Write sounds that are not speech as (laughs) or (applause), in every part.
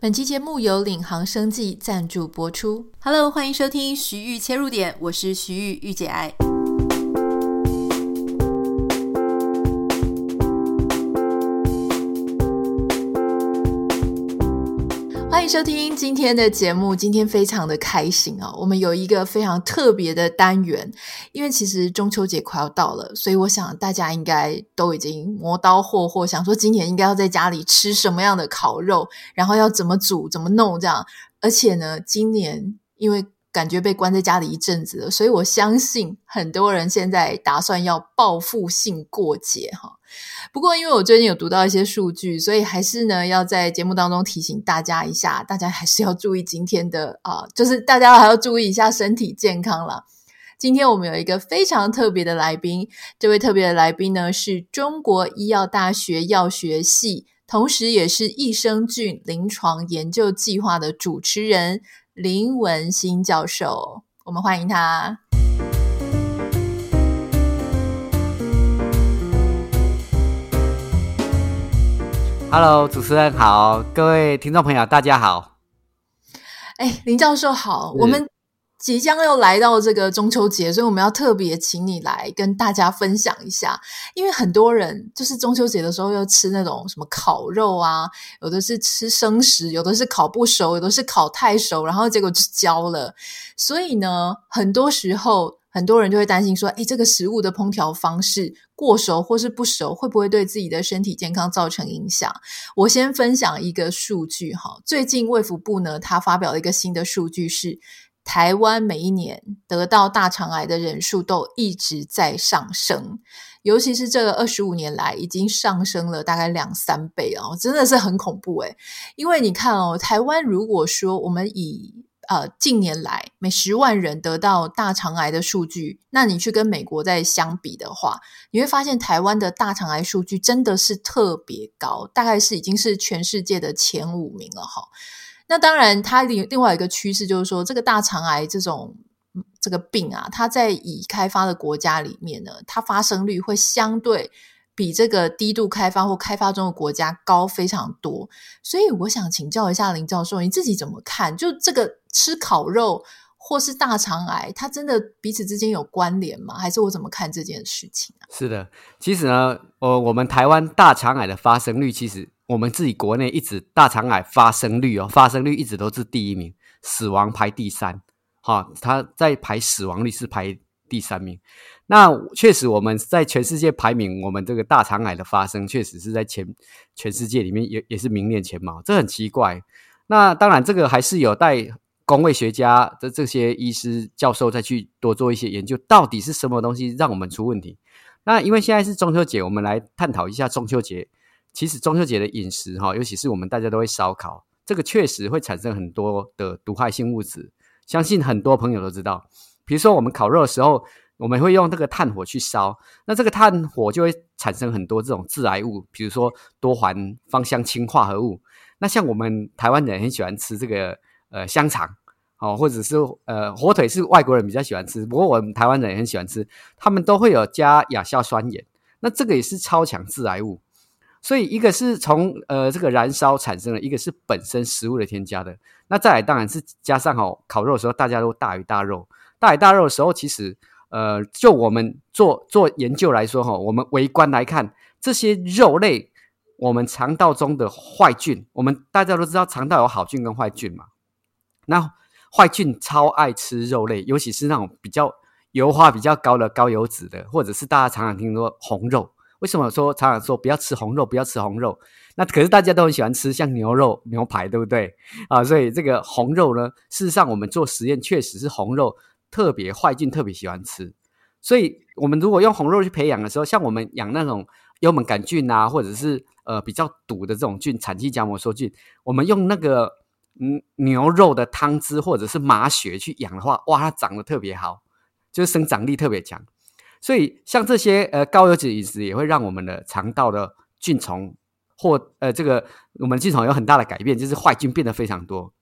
本期节目由领航生技赞助播出。Hello，欢迎收听徐玉切入点，我是徐玉玉姐爱。收听今天的节目，今天非常的开心啊！我们有一个非常特别的单元，因为其实中秋节快要到了，所以我想大家应该都已经磨刀霍霍，想说今年应该要在家里吃什么样的烤肉，然后要怎么煮、怎么弄这样。而且呢，今年因为感觉被关在家里一阵子了，所以我相信很多人现在打算要报复性过节哈。不过，因为我最近有读到一些数据，所以还是呢要在节目当中提醒大家一下，大家还是要注意今天的啊，就是大家还要注意一下身体健康啦。今天我们有一个非常特别的来宾，这位特别的来宾呢是中国医药大学药学系，同时也是益生菌临床研究计划的主持人。林文新教授，我们欢迎他。Hello，主持人好，各位听众朋友，大家好。哎，林教授好，我们。即将要来到这个中秋节，所以我们要特别请你来跟大家分享一下。因为很多人就是中秋节的时候要吃那种什么烤肉啊，有的是吃生食，有的是烤不熟，有的是烤太熟，然后结果就焦了。所以呢，很多时候很多人就会担心说：“诶，这个食物的烹调方式过熟或是不熟，会不会对自己的身体健康造成影响？”我先分享一个数据哈，最近卫福部呢，他发表了一个新的数据是。台湾每一年得到大肠癌的人数都一直在上升，尤其是这个二十五年来，已经上升了大概两三倍哦，真的是很恐怖诶。因为你看哦，台湾如果说我们以呃近年来每十万人得到大肠癌的数据，那你去跟美国再相比的话，你会发现台湾的大肠癌数据真的是特别高，大概是已经是全世界的前五名了哈。那当然，它另另外一个趋势就是说，这个大肠癌这种这个病啊，它在已开发的国家里面呢，它发生率会相对比这个低度开发或开发中的国家高非常多。所以，我想请教一下林教授，你自己怎么看？就这个吃烤肉或是大肠癌，它真的彼此之间有关联吗？还是我怎么看这件事情啊？是的，其实呢，呃，我们台湾大肠癌的发生率其实。我们自己国内一直大肠癌发生率哦，发生率一直都是第一名，死亡排第三，哈、它在排死亡率是排第三名。那确实我们在全世界排名，我们这个大肠癌的发生确实是在前全世界里面也也是名列前茅，这很奇怪。那当然这个还是有待公卫学家的这些医师教授再去多做一些研究，到底是什么东西让我们出问题？那因为现在是中秋节，我们来探讨一下中秋节。其实中秋节的饮食哈，尤其是我们大家都会烧烤，这个确实会产生很多的毒害性物质。相信很多朋友都知道，比如说我们烤肉的时候，我们会用这个炭火去烧，那这个炭火就会产生很多这种致癌物，比如说多环芳香氢化合物。那像我们台湾人很喜欢吃这个呃香肠，哦，或者是呃火腿是外国人比较喜欢吃，不过我们台湾人也很喜欢吃，他们都会有加亚硝酸盐，那这个也是超强致癌物。所以，一个是从呃这个燃烧产生的，一个是本身食物的添加的。那再来，当然是加上哦，烤肉的时候大家都大鱼大肉，大鱼大肉的时候，其实呃，就我们做做研究来说哈，我们围观来看这些肉类，我们肠道中的坏菌，我们大家都知道肠道有好菌跟坏菌嘛。那坏菌超爱吃肉类，尤其是那种比较油花比较高的高油脂的，或者是大家常常听说红肉。为什么说常常说不要吃红肉，不要吃红肉？那可是大家都很喜欢吃像牛肉、牛排，对不对？啊，所以这个红肉呢，事实上我们做实验确实是红肉特别坏菌特别喜欢吃。所以我们如果用红肉去培养的时候，像我们养那种幽门杆菌啊，或者是呃比较毒的这种菌，产气荚膜梭菌，我们用那个嗯牛肉的汤汁或者是马血去养的话，哇，它长得特别好，就是生长力特别强。所以，像这些呃高油脂饮食也会让我们的肠道的菌丛或呃这个我们菌丛有很大的改变，就是坏菌变得非常多。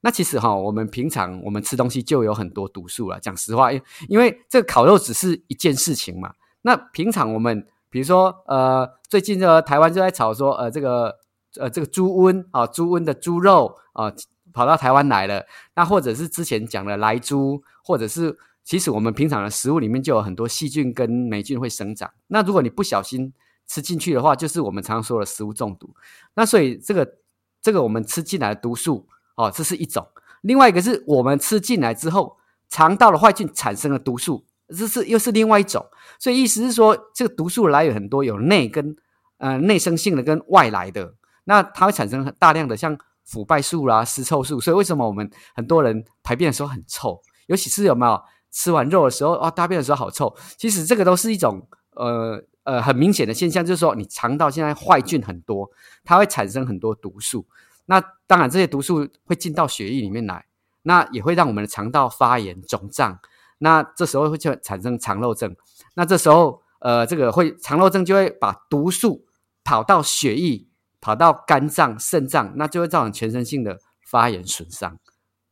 那其实哈，我们平常我们吃东西就有很多毒素了。讲实话，因因为这个烤肉只是一件事情嘛。那平常我们比如说呃最近这台湾就在炒说呃这个呃这个猪瘟啊，猪瘟的猪肉啊跑到台湾来了，那或者是之前讲的莱猪，或者是其实我们平常的食物里面就有很多细菌跟霉菌会生长。那如果你不小心吃进去的话，就是我们常常说的食物中毒。那所以这个这个我们吃进来的毒素哦，这是一种；另外一个是我们吃进来之后，肠道的坏菌产生了毒素。这是又是另外一种，所以意思是说，这个毒素来源很多，有内跟呃内生性的跟外来的，那它会产生大量的像腐败素啦、尸臭素。所以为什么我们很多人排便的时候很臭？尤其是有没有吃完肉的时候啊、哦，大便的时候好臭？其实这个都是一种呃呃很明显的现象，就是说你肠道现在坏菌很多，它会产生很多毒素。那当然这些毒素会进到血液里面来，那也会让我们的肠道发炎肿胀。那这时候会就产生肠漏症，那这时候呃，这个会肠漏症就会把毒素跑到血液、跑到肝脏、肾脏，那就会造成全身性的发炎损伤。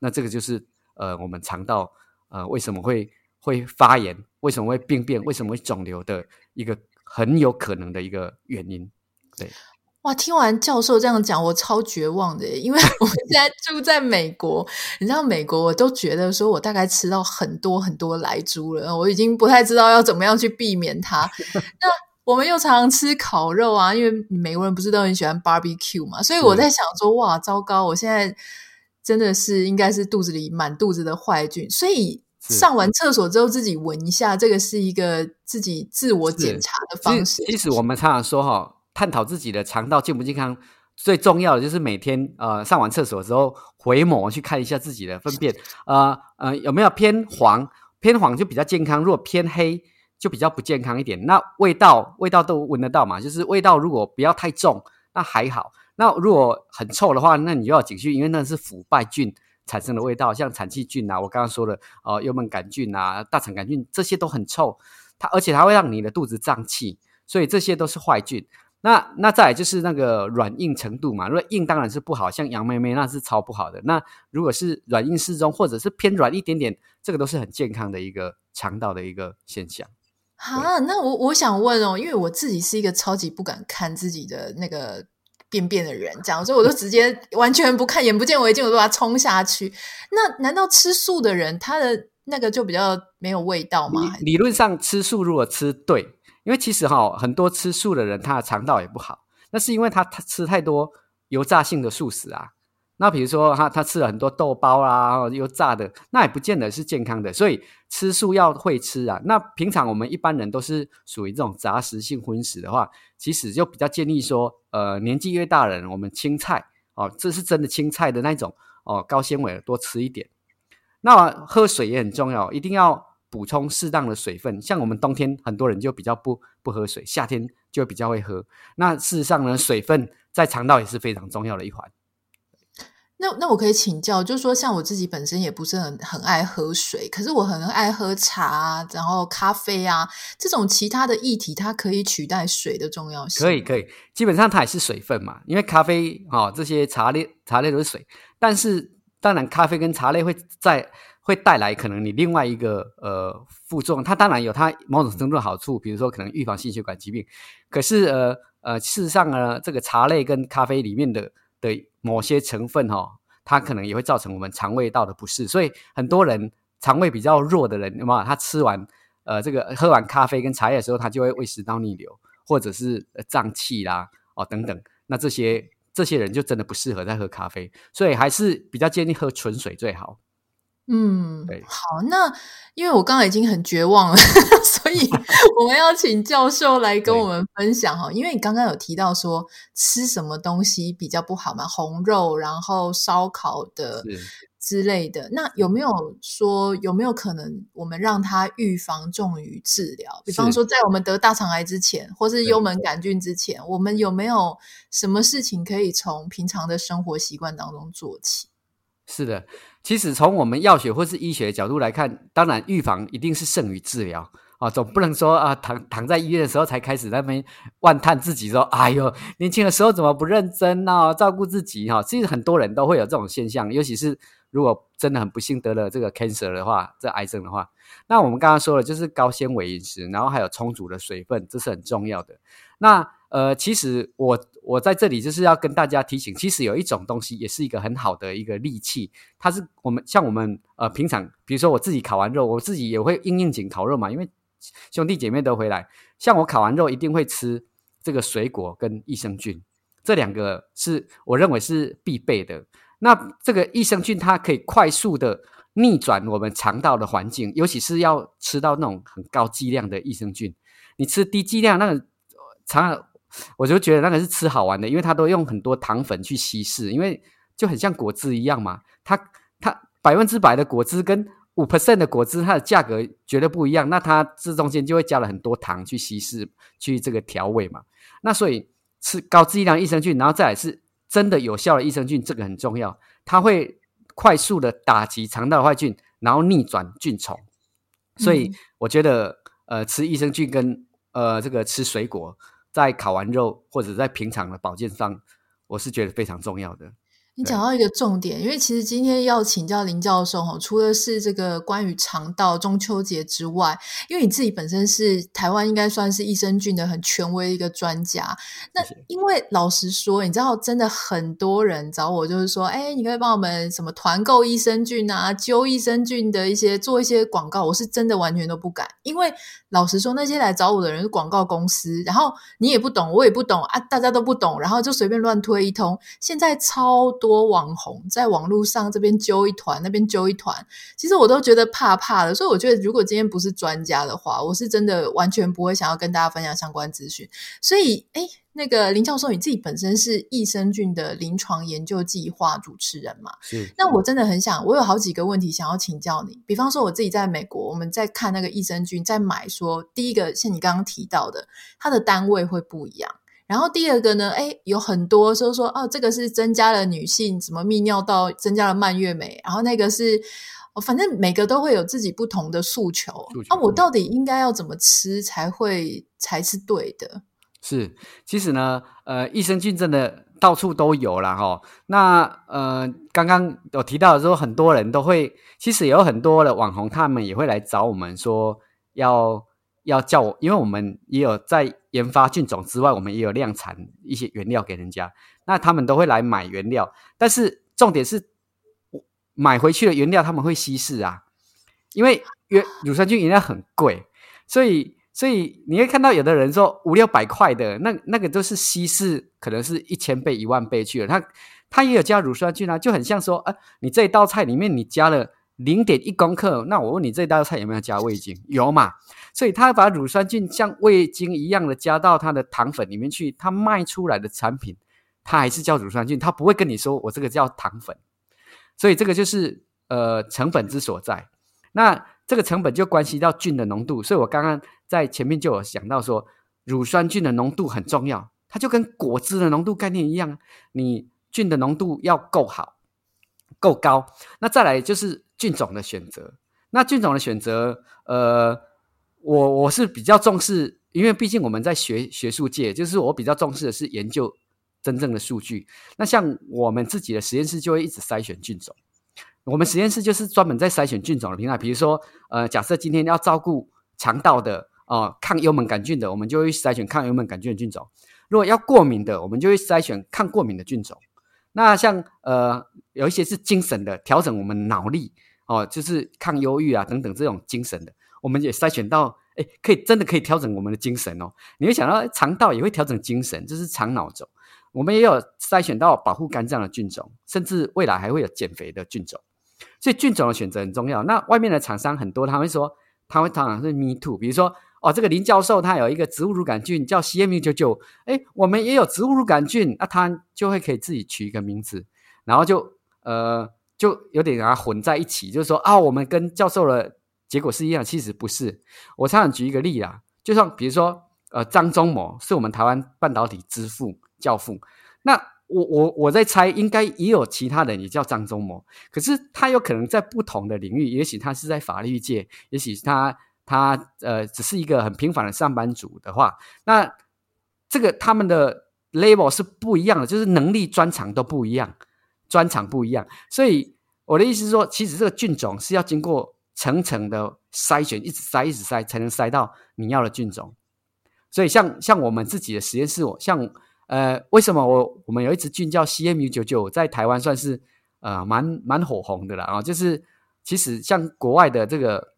那这个就是呃，我们肠道呃为什么会会发炎，为什么会病变，为什么会肿瘤的一个很有可能的一个原因，对。哇！听完教授这样讲，我超绝望的，因为 (laughs) 我们现在住在美国，你知道美国，我都觉得说我大概吃到很多很多莱猪了，我已经不太知道要怎么样去避免它。(laughs) 那我们又常常吃烤肉啊，因为美国人不是都很喜欢 barbecue 嘛，所以我在想说，哇，糟糕！我现在真的是应该是肚子里满肚子的坏菌，所以上完厕所之后自己闻一下，这个是一个自己自我检查的方式。其实我们常常说哈。探讨自己的肠道健不健康，最重要的就是每天呃上完厕所之后回眸去看一下自己的粪便，呃呃有没有偏黄，偏黄就比较健康，如果偏黑就比较不健康一点。那味道味道都闻得到嘛，就是味道如果不要太重，那还好。那如果很臭的话，那你就要警惕，因为那是腐败菌产生的味道，像产气菌啊，我刚刚说的呃幽门杆菌啊、大肠杆菌这些都很臭，它而且它会让你的肚子胀气，所以这些都是坏菌。那那再来就是那个软硬程度嘛，如果硬当然是不好，像杨妹妹那是超不好的。那如果是软硬适中，或者是偏软一点点，这个都是很健康的一个肠道的一个现象。啊，那我我想问哦，因为我自己是一个超级不敢看自己的那个便便的人，这样，所以我都直接 (laughs) 完全不看，眼不见为净，我都把它冲下去。那难道吃素的人他的那个就比较没有味道吗？理论上吃素如果吃对。因为其实哈，很多吃素的人，他的肠道也不好。那是因为他他吃太多油炸性的素食啊。那比如说他他吃了很多豆包啊，油炸的，那也不见得是健康的。所以吃素要会吃啊。那平常我们一般人都是属于这种杂食性荤食的话，其实就比较建议说，呃，年纪越大的人，我们青菜哦，这是真的青菜的那种哦，高纤维多吃一点。那喝水也很重要，一定要。补充适当的水分，像我们冬天很多人就比较不不喝水，夏天就比较会喝。那事实上呢，水分在肠道也是非常重要的一环。那那我可以请教，就是说像我自己本身也不是很很爱喝水，可是我很爱喝茶，然后咖啡啊这种其他的液体，它可以取代水的重要性。可以可以，基本上它也是水分嘛，因为咖啡啊、哦、这些茶类茶类都是水，但是当然咖啡跟茶类会在。会带来可能你另外一个呃副作用，它当然有它某种程度的好处，比如说可能预防心血管疾病。可是呃呃，事实上呢，这个茶类跟咖啡里面的的某些成分哈、哦，它可能也会造成我们肠胃道的不适。所以很多人肠胃比较弱的人，有没有？他吃完呃这个喝完咖啡跟茶叶的时候，他就会胃食道逆流，或者是胀气啦哦等等。那这些这些人就真的不适合再喝咖啡，所以还是比较建议喝纯水最好。嗯，好，那因为我刚刚已经很绝望了，(laughs) 所以 (laughs) 我们要请教授来跟我们分享哈。因为你刚刚有提到说吃什么东西比较不好嘛，红肉，然后烧烤的之类的。那有没有说有没有可能我们让它预防重于治疗？比方说，在我们得大肠癌之前，或是幽门杆菌之前，我们有没有什么事情可以从平常的生活习惯当中做起？是的，其实从我们药学或是医学的角度来看，当然预防一定是胜于治疗啊，总不能说啊躺躺在医院的时候才开始在那边万叹自己说，哎呦，年轻的时候怎么不认真呢？照顾自己哈，其实很多人都会有这种现象，尤其是如果真的很不幸得了这个 cancer 的话，这癌症的话，那我们刚刚说的就是高纤维饮食，然后还有充足的水分，这是很重要的。那呃，其实我我在这里就是要跟大家提醒，其实有一种东西也是一个很好的一个利器，它是我们像我们呃平常，比如说我自己烤完肉，我自己也会应应景烤肉嘛，因为兄弟姐妹都回来，像我烤完肉一定会吃这个水果跟益生菌，这两个是我认为是必备的。那这个益生菌它可以快速的逆转我们肠道的环境，尤其是要吃到那种很高剂量的益生菌。你吃低剂量那个肠，我就觉得那个是吃好玩的，因为它都用很多糖粉去稀释，因为就很像果汁一样嘛。它它百分之百的果汁跟五 percent 的果汁，它的价格绝对不一样。那它这中间就会加了很多糖去稀释，去这个调味嘛。那所以吃高剂量益生菌，然后再来是。真的有效的益生菌，这个很重要，它会快速的打击肠道坏菌，然后逆转菌虫。所以我觉得，呃，吃益生菌跟呃这个吃水果，在烤完肉或者在平常的保健上，我是觉得非常重要的。你讲到一个重点，因为其实今天要请教林教授哈，除了是这个关于肠道中秋节之外，因为你自己本身是台湾应该算是益生菌的很权威的一个专家。那因为老实说，你知道真的很多人找我，就是说，哎，你可以帮我们什么团购益生菌啊，揪益生菌的一些做一些广告，我是真的完全都不敢，因为老实说，那些来找我的人是广告公司，然后你也不懂，我也不懂啊，大家都不懂，然后就随便乱推一通，现在超。多网红在网络上这边揪一团，那边揪一团，其实我都觉得怕怕的。所以我觉得，如果今天不是专家的话，我是真的完全不会想要跟大家分享相关资讯。所以，哎，那个林教授，你自己本身是益生菌的临床研究计划主持人嘛？是。那我真的很想，我有好几个问题想要请教你。比方说，我自己在美国，我们在看那个益生菌，在买说，说第一个像你刚刚提到的，它的单位会不一样。然后第二个呢，哎，有很多说说哦，这个是增加了女性什么泌尿道，增加了蔓越莓，然后那个是，哦，反正每个都会有自己不同的诉求。诉求。啊，我到底应该要怎么吃才会才是对的？是，其实呢，呃，益生菌真的到处都有啦哈。那呃，刚刚有提到的时候，很多人都会，其实有很多的网红，他们也会来找我们说要。要叫我，因为我们也有在研发菌种之外，我们也有量产一些原料给人家，那他们都会来买原料，但是重点是，买回去的原料他们会稀释啊，因为原乳酸菌原料很贵，所以所以你会看到有的人说五六百块的，那那个都是稀释，可能是一千倍、一万倍去了，他他也有加乳酸菌啊，就很像说，啊，你这一道菜里面你加了。零点一公克，那我问你，这道菜有没有加味精？有嘛？所以他把乳酸菌像味精一样的加到他的糖粉里面去，他卖出来的产品，他还是叫乳酸菌，他不会跟你说我这个叫糖粉。所以这个就是呃成本之所在。那这个成本就关系到菌的浓度。所以我刚刚在前面就有讲到说，乳酸菌的浓度很重要，它就跟果汁的浓度概念一样，你菌的浓度要够好，够高。那再来就是。菌种的选择，那菌种的选择，呃，我我是比较重视，因为毕竟我们在学学术界，就是我比较重视的是研究真正的数据。那像我们自己的实验室就会一直筛选菌种，我们实验室就是专门在筛选菌种的平台。比如说，呃，假设今天要照顾肠道的哦、呃，抗幽门杆菌的，我们就会筛选抗幽门杆菌的菌种；如果要过敏的，我们就会筛选抗过敏的菌种。那像呃有一些是精神的，调整我们脑力哦，就是抗忧郁啊等等这种精神的，我们也筛选到，哎，可以真的可以调整我们的精神哦。你会想到肠道也会调整精神，这是肠脑轴。我们也有筛选到保护肝脏的菌种，甚至未来还会有减肥的菌种。所以菌种的选择很重要。那外面的厂商很多，他会说他会常常是 me too，比如说。哦，这个林教授他有一个植物乳杆菌叫 CM199，哎，我们也有植物乳杆菌，那他就会可以自己取一个名字，然后就呃就有点把它混在一起，就是说啊，我们跟教授的结果是一样，其实不是。我常常举一个例啊，就像比如说呃张忠谋是我们台湾半导体之父教父，那我我我在猜，应该也有其他人也叫张忠谋，可是他有可能在不同的领域，也许他是在法律界，也许他。他呃，只是一个很平凡的上班族的话，那这个他们的 label 是不一样的，就是能力专长都不一样，专长不一样。所以我的意思是说，其实这个菌种是要经过层层的筛选，一直筛，一直筛，才能筛到你要的菌种。所以像像我们自己的实验室，像呃，为什么我我们有一支菌叫 CMU 九九，在台湾算是呃蛮蛮火红的了啊。就是其实像国外的这个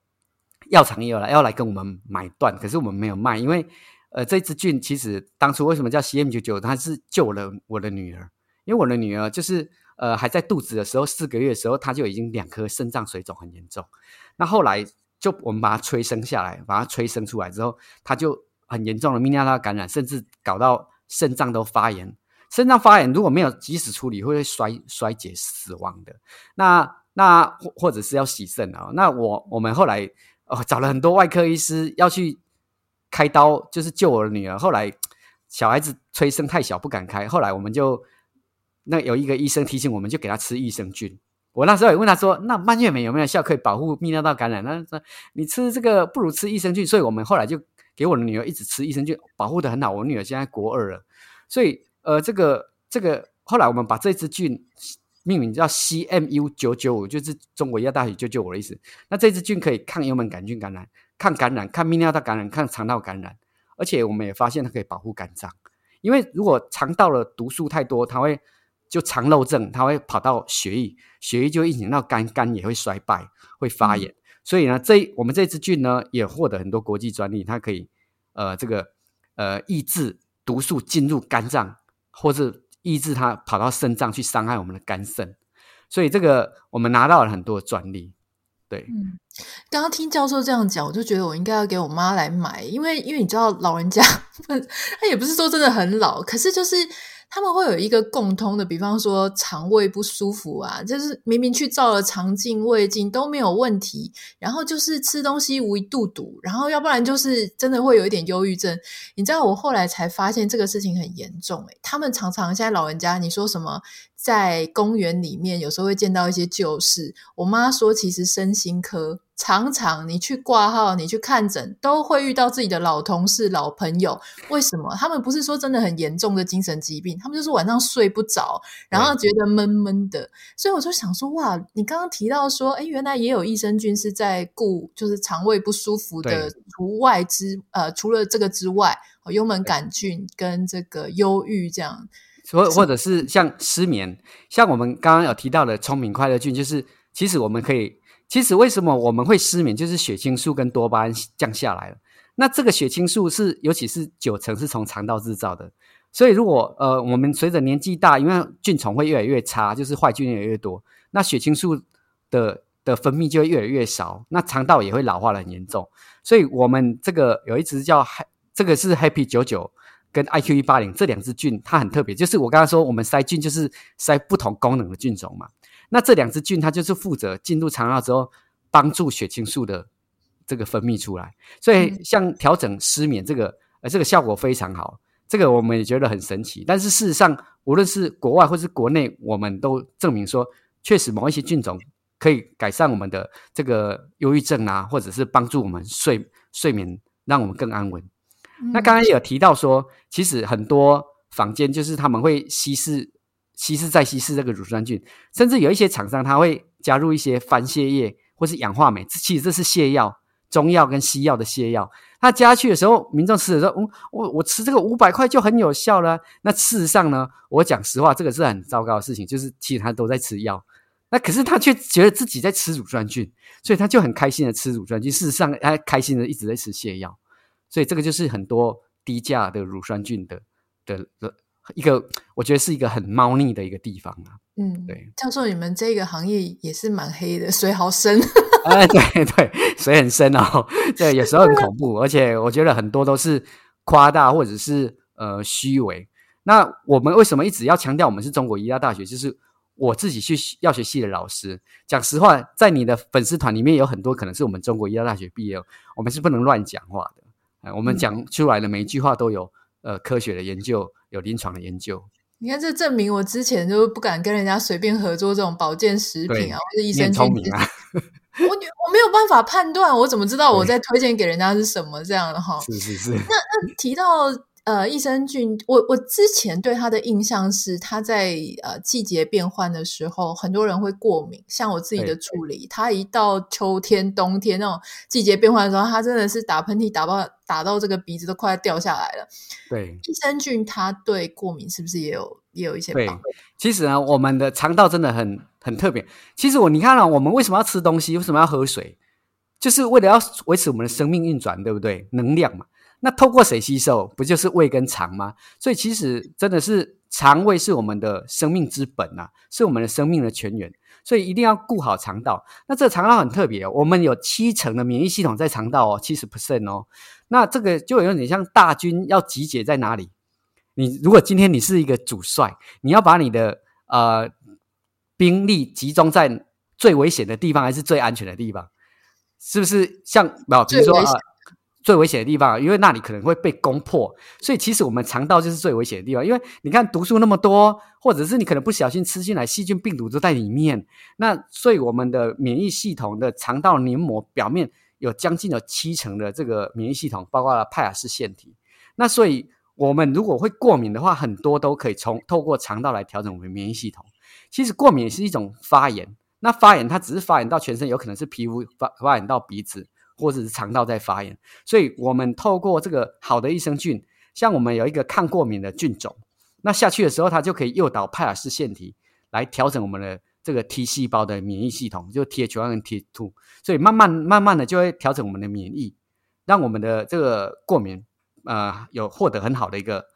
药厂也有来要来跟我们买断，可是我们没有卖，因为呃这支菌其实当初为什么叫 C M 九九，它是救了我的女儿，因为我的女儿就是呃还在肚子的时候四个月的时候，她就已经两颗肾脏水肿很严重，那后来就我们把它催生下来，把它催生出来之后，她就很严重的泌尿道感染，甚至搞到。肾脏都发炎，肾脏发炎如果没有及时处理，会衰衰竭死亡的。那那或或者是要洗肾啊？那我我们后来哦找了很多外科医师要去开刀，就是救我的女儿。后来小孩子催生太小不敢开，后来我们就那有一个医生提醒我们，就给他吃益生菌。我那时候也问他说：“那蔓越莓有没有效，可以保护泌尿道感染？”他说：“你吃这个不如吃益生菌。”所以我们后来就。给我的女儿一直吃益生菌，保护得很好。我女儿现在国二了，所以呃，这个这个后来我们把这支菌命名叫 CMU 九九五，就是中国医药大学九九五的意思。那这支菌可以抗幽门杆菌感染、抗感染、抗泌尿道感染、抗肠道感染，而且我们也发现它可以保护肝脏。因为如果肠道的毒素太多，它会就肠漏症，它会跑到血液，血液就会影响到肝，肝也会衰败，会发炎。嗯所以呢，这我们这支菌呢也获得很多国际专利，它可以呃这个呃抑制毒素进入肝脏，或是抑制它跑到肾脏去伤害我们的肝肾。所以这个我们拿到了很多专利。对，嗯，刚刚听教授这样讲，我就觉得我应该要给我妈来买，因为因为你知道老人家，(laughs) 他也不是说真的很老，可是就是。他们会有一个共通的，比方说肠胃不舒服啊，就是明明去照了肠镜、胃镜都没有问题，然后就是吃东西无一肚堵，然后要不然就是真的会有一点忧郁症。你知道我后来才发现这个事情很严重诶，他们常常现在老人家，你说什么？在公园里面，有时候会见到一些旧事。我妈说，其实身心科常常你去挂号、你去看诊，都会遇到自己的老同事、老朋友。为什么？他们不是说真的很严重的精神疾病，他们就是晚上睡不着，然后觉得闷闷的。所以我就想说，哇，你刚刚提到说，哎，原来也有益生菌是在顾，就是肠胃不舒服的除外之呃，除了这个之外，幽门杆菌跟这个忧郁这样。或或者是像失眠，像我们刚刚有提到的聪明快乐菌，就是其实我们可以，其实为什么我们会失眠，就是血清素跟多巴胺降下来了。那这个血清素是，尤其是九成是从肠道制造的，所以如果呃我们随着年纪大，因为菌丛会越来越差，就是坏菌越来越多，那血清素的的分泌就会越来越少，那肠道也会老化的很严重。所以我们这个有一只叫这个是 Happy 九九。跟 IQ 一八零这两只菌，它很特别，就是我刚刚说我们筛菌就是筛不同功能的菌种嘛。那这两支菌它就是负责进入肠道之后，帮助血清素的这个分泌出来。所以像调整失眠这个，呃，这个效果非常好。这个我们也觉得很神奇。但是事实上，无论是国外或是国内，我们都证明说，确实某一些菌种可以改善我们的这个忧郁症啊，或者是帮助我们睡睡眠，让我们更安稳。那刚刚也有提到说，其实很多坊间就是他们会稀释、稀释再稀释这个乳酸菌，甚至有一些厂商他会加入一些番泻叶或是氧化镁，其实这是泻药、中药跟西药的泻药。他加去的时候，民众吃的时候，嗯，我我吃这个五百块就很有效了。那事实上呢，我讲实话，这个是很糟糕的事情，就是其实他都在吃药，那可是他却觉得自己在吃乳酸菌，所以他就很开心的吃乳酸菌。事实上，他开心的一直在吃泻药。所以这个就是很多低价的乳酸菌的的的一个，我觉得是一个很猫腻的一个地方啊。嗯，对，教授，你们这个行业也是蛮黑的，水好深。哎，(laughs) 对 (laughs) 对，水很深哦，对，有时候很恐怖，而且我觉得很多都是夸大或者是呃虚伪。那我们为什么一直要强调我们是中国医药大学？就是我自己去药学系的老师，讲实话，在你的粉丝团里面有很多可能是我们中国医药大学毕业，我们是不能乱讲话的。我们讲出来的每一句话都有呃科学的研究，有临床的研究。你看，这证明我之前就不敢跟人家随便合作这种保健食品啊，或者益生菌。啊！我我没有办法判断，我怎么知道我在推荐给人家是什么这样的哈？是是是。那那提到呃，益生菌，我我之前对它的印象是，它在呃季节变换的时候，很多人会过敏。像我自己的助理，他一到秋天、冬天那种季节变换的时候，他真的是打喷嚏打到打到这个鼻子都快掉下来了。对，益生菌它对过敏是不是也有也有一些帮助？对，其实呢，我们的肠道真的很很特别。其实我你看啊，我们为什么要吃东西？为什么要喝水？就是为了要维持我们的生命运转，对不对？能量嘛。那透过谁吸收？不就是胃跟肠吗？所以其实真的是肠胃是我们的生命之本啊，是我们的生命的泉源。所以一定要顾好肠道。那这个肠道很特别哦，我们有七成的免疫系统在肠道哦，七十 percent 哦。那这个就有点像大军要集结在哪里？你如果今天你是一个主帅，你要把你的呃兵力集中在最危险的地方，还是最安全的地方？是不是像比如说啊？最危险的地方，因为那里可能会被攻破，所以其实我们肠道就是最危险的地方。因为你看毒素那么多，或者是你可能不小心吃进来，细菌、病毒都在里面。那所以我们的免疫系统的肠道黏膜表面有将近有七成的这个免疫系统，包括了派尔氏腺体。那所以我们如果会过敏的话，很多都可以从透过肠道来调整我们免疫系统。其实过敏是一种发炎，那发炎它只是发炎到全身，有可能是皮肤发发炎到鼻子。或者是肠道在发炎，所以我们透过这个好的益生菌，像我们有一个抗过敏的菌种，那下去的时候，它就可以诱导派尔氏腺体来调整我们的这个 T 细胞的免疫系统，就 Th1 跟 Th2，所以慢慢慢慢的就会调整我们的免疫，让我们的这个过敏呃有获得很好的一个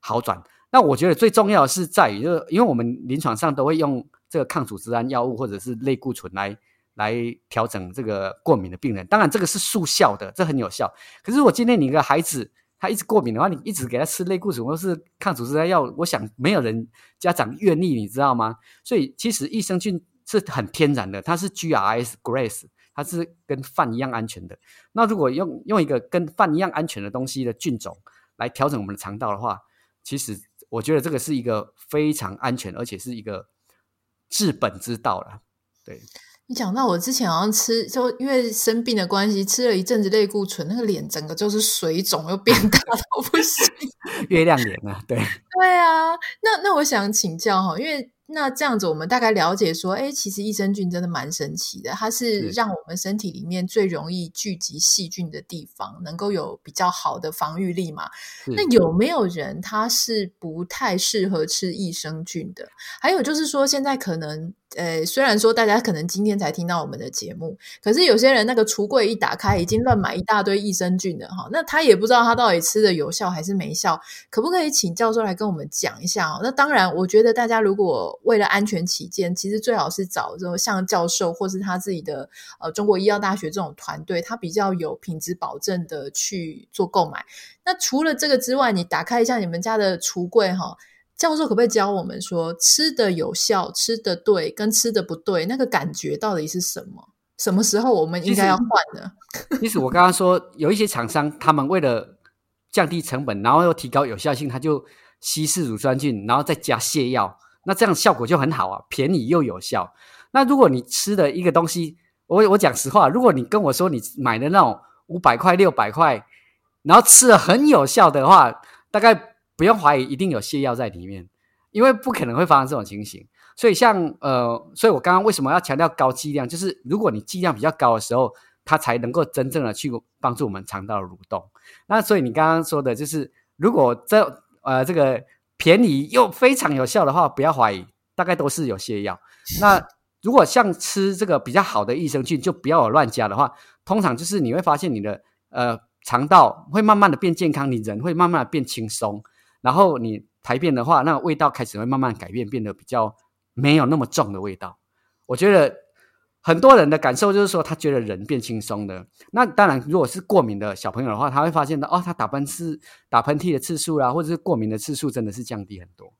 好转。那我觉得最重要的是在于，就因为我们临床上都会用这个抗组织胺药物或者是类固醇来。来调整这个过敏的病人，当然这个是速效的，这很有效。可是如果今天你一个孩子他一直过敏的话，你一直给他吃类固醇或是抗组织胺药，我想没有人家长愿意，你知道吗？所以其实益生菌是很天然的，它是 GRS Grace，它是跟饭一样安全的。那如果用用一个跟饭一样安全的东西的菌种来调整我们的肠道的话，其实我觉得这个是一个非常安全，而且是一个治本之道了。对。你讲到我之前好像吃，就因为生病的关系，吃了一阵子类固醇，那个脸整个就是水肿又变大到不行，(laughs) 月亮脸啊，对，(laughs) 对啊。那那我想请教哈，因为。那这样子，我们大概了解说，哎，其实益生菌真的蛮神奇的，它是让我们身体里面最容易聚集细菌的地方，能够有比较好的防御力嘛。那有没有人他是不太适合吃益生菌的？还有就是说，现在可能，呃，虽然说大家可能今天才听到我们的节目，可是有些人那个橱柜一打开，已经乱买一大堆益生菌了哈。那他也不知道他到底吃的有效还是没效，可不可以请教授来跟我们讲一下？那当然，我觉得大家如果为了安全起见，其实最好是找这种像教授或是他自己的呃中国医药大学这种团队，他比较有品质保证的去做购买。那除了这个之外，你打开一下你们家的橱柜哈，教授可不可以教我们说，吃的有效、吃的对跟吃的不对，那个感觉到底是什么？什么时候我们应该要换呢？(laughs) 其实我刚刚说有一些厂商，他们为了降低成本，然后又提高有效性，他就稀释乳酸菌，然后再加泻药。那这样效果就很好啊，便宜又有效。那如果你吃的一个东西，我我讲实话，如果你跟我说你买的那种五百块、六百块，然后吃了很有效的话，大概不用怀疑，一定有泻药在里面，因为不可能会发生这种情形。所以像呃，所以我刚刚为什么要强调高剂量，就是如果你剂量比较高的时候，它才能够真正的去帮助我们肠道的蠕动。那所以你刚刚说的就是，如果这呃这个。便宜又非常有效的话，不要怀疑，大概都是有泻药。(laughs) 那如果像吃这个比较好的益生菌，就不要有乱加的话，通常就是你会发现你的呃肠道会慢慢的变健康，你人会慢慢的变轻松，然后你排便的话，那个味道开始会慢慢改变，变得比较没有那么重的味道。我觉得。很多人的感受就是说，他觉得人变轻松了。那当然，如果是过敏的小朋友的话，他会发现到哦，他打喷嚏、打喷嚏的次数啊，或者是过敏的次数，真的是降低很多。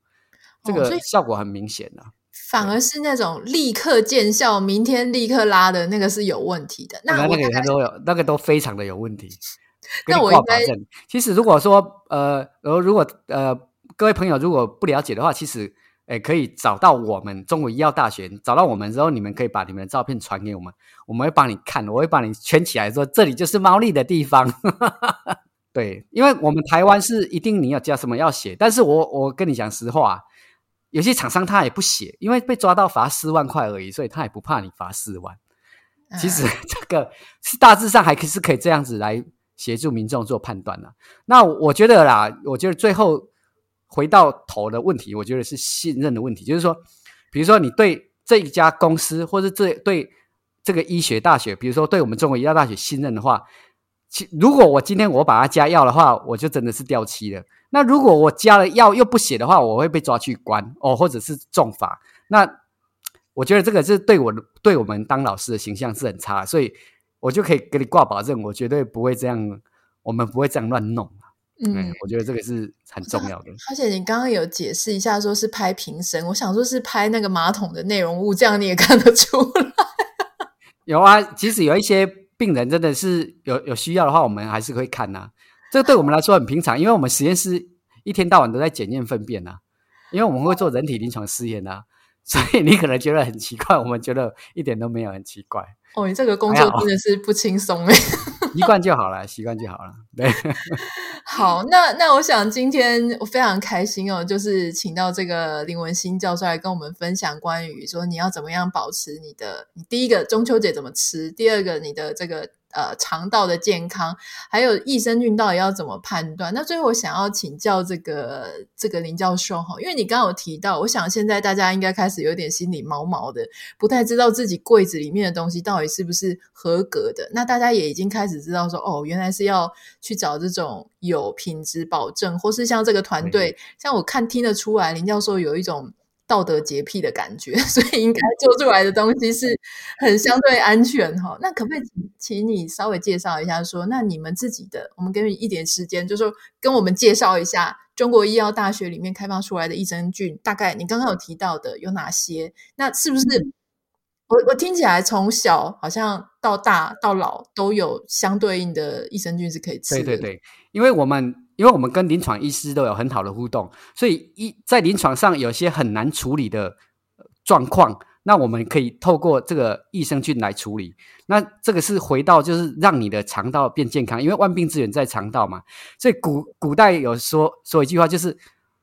这个效果很明显啊。反而是那种立刻见效、明天立刻拉的那个是有问题的。那我那个都有，那个都非常的有问题。(laughs) 那我应该其实如果说呃，如果呃，各位朋友如果不了解的话，其实。诶，可以找到我们中国医药大学，找到我们之后，你们可以把你们的照片传给我们，我们会帮你看，我会帮你圈起来说，这里就是猫腻的地方。(laughs) 对，因为我们台湾是一定你要加什么要写，但是我我跟你讲实话，有些厂商他也不写，因为被抓到罚四万块而已，所以他也不怕你罚四万。其实 (laughs) 这个是大致上还是可以这样子来协助民众做判断的。那我觉得啦，我觉得最后回到头的问题，我觉得是信任的问题，就是说，比如说你对这一家公司，或者这对这个医学大学，比如说对我们中国医药大学信任的话，其如果我今天我把它加药的话，我就真的是掉漆了。那如果我加了药又不写的话，我会被抓去关哦，或者是重罚。那我觉得这个是对我对我们当老师的形象是很差，所以我就可以给你挂保证，我绝对不会这样，我们不会这样乱弄。嗯，我觉得这个是很重要的。而且你刚刚有解释一下，说是拍瓶身，我想说是拍那个马桶的内容物，这样你也看得出来。(laughs) 有啊，其实有一些病人真的是有有需要的话，我们还是会看呐、啊。这个对我们来说很平常，因为我们实验室一天到晚都在检验粪便呐、啊，因为我们会做人体临床试验呐。(laughs) 所以你可能觉得很奇怪，我们觉得一点都没有很奇怪。哦，你这个工作真的是不轻松哎。(laughs) 习惯就好了，习惯就好了。对，(laughs) 好，那那我想今天我非常开心哦，就是请到这个林文新教授来跟我们分享关于说你要怎么样保持你的，你第一个中秋节怎么吃，第二个你的这个。呃，肠道的健康，还有益生菌到底要怎么判断？那最后我想要请教这个这个林教授哈，因为你刚刚有提到，我想现在大家应该开始有点心里毛毛的，不太知道自己柜子里面的东西到底是不是合格的。那大家也已经开始知道说，哦，原来是要去找这种有品质保证，或是像这个团队，嗯、像我看听得出来，林教授有一种。道德洁癖的感觉，(laughs) 所以应该做出来的东西是 (laughs) 很相对安全哈。那可不可以请你稍微介绍一下说，说那你们自己的，我们给你一点时间，就是说跟我们介绍一下中国医药大学里面开发出来的益生菌，大概你刚刚有提到的有哪些？那是不是我我听起来从小好像到大到老都有相对应的益生菌是可以吃的？对对对，因为我们。因为我们跟临床医师都有很好的互动，所以一在临床上有些很难处理的状况，那我们可以透过这个益生菌来处理。那这个是回到就是让你的肠道变健康，因为万病之源在肠道嘛。所以古古代有说说一句话，就是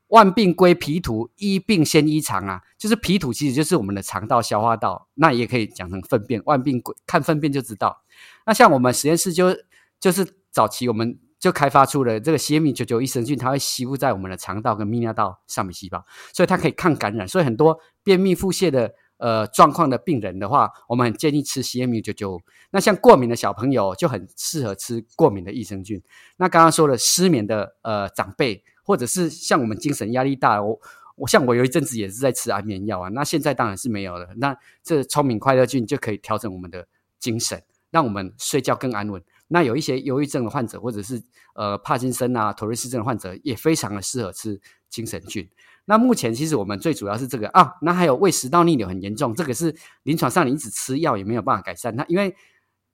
万病归脾土，医病先医肠啊。就是脾土其实就是我们的肠道消化道，那也可以讲成粪便。万病归看粪便就知道。那像我们实验室就就是早期我们。就开发出了这个 CMU99 益生菌，它会吸附在我们的肠道跟泌尿道上面细胞，所以它可以抗感染。所以很多便秘腹泻的呃状况的病人的话，我们很建议吃 CMU99。那像过敏的小朋友就很适合吃过敏的益生菌。那刚刚说了失眠的呃长辈，或者是像我们精神压力大，我我像我有一阵子也是在吃安眠药啊。那现在当然是没有了。那这聪明快乐菌就可以调整我们的精神，让我们睡觉更安稳。那有一些忧郁症的患者，或者是呃帕金森啊、妥瑞氏症的患者，也非常的适合吃精神菌。那目前其实我们最主要是这个啊，那还有胃食道逆流很严重，这个是临床上你一直吃药也没有办法改善。那因为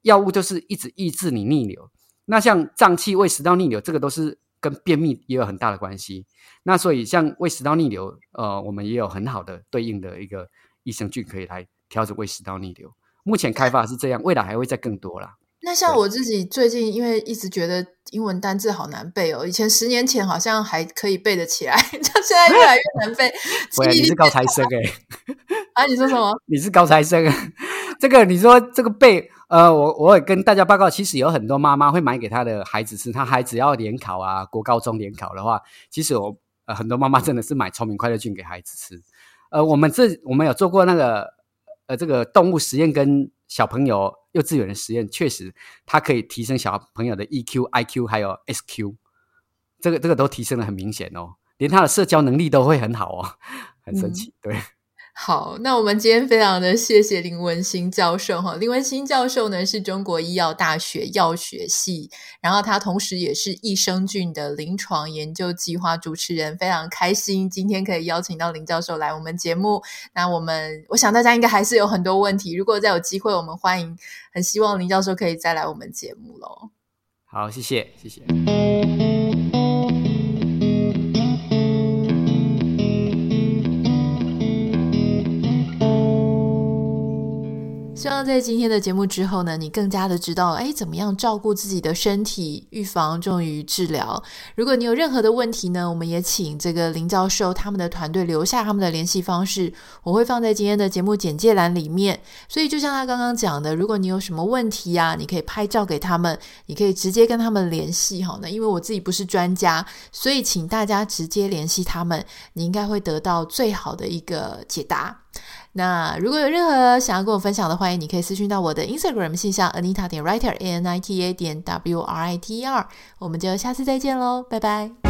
药物就是一直抑制你逆流。那像胀气、胃食道逆流，这个都是跟便秘也有很大的关系。那所以像胃食道逆流，呃，我们也有很好的对应的一个益生菌可以来调整胃食道逆流。目前开发是这样，未来还会再更多啦。那像我自己最近，因为一直觉得英文单字好难背哦。以前十年前好像还可以背得起来，(laughs) 就现在越来越难背。喂，你是高材生哎、欸！啊，你说什么？(laughs) 你是高材生。这个你说这个背，呃，我我也跟大家报告，其实有很多妈妈会买给她的孩子吃。她孩子要联考啊，国高中联考的话，其实我呃很多妈妈真的是买聪明快乐菌给孩子吃。呃，我们这我们有做过那个呃这个动物实验跟小朋友。幼稚园的实验确实，它可以提升小朋友的 EQ、IQ 还有 SQ，这个这个都提升的很明显哦，连他的社交能力都会很好哦，很神奇，嗯、对。好，那我们今天非常的谢谢林文兴教授哈。林文兴教授呢是中国医药大学药学系，然后他同时也是益生菌的临床研究计划主持人，非常开心今天可以邀请到林教授来我们节目。那我们我想大家应该还是有很多问题，如果再有机会，我们欢迎，很希望林教授可以再来我们节目喽。好，谢谢，谢谢。希望在今天的节目之后呢，你更加的知道，哎，怎么样照顾自己的身体，预防重于治疗。如果你有任何的问题呢，我们也请这个林教授他们的团队留下他们的联系方式，我会放在今天的节目简介栏里面。所以就像他刚刚讲的，如果你有什么问题呀、啊，你可以拍照给他们，你可以直接跟他们联系哈。那因为我自己不是专家，所以请大家直接联系他们，你应该会得到最好的一个解答。那如果有任何想要跟我分享的，欢迎你可以私讯到我的 Instagram 信箱 Anita 点 Writer A N I T A 点 W R I T E R，我们就下次再见喽，拜拜。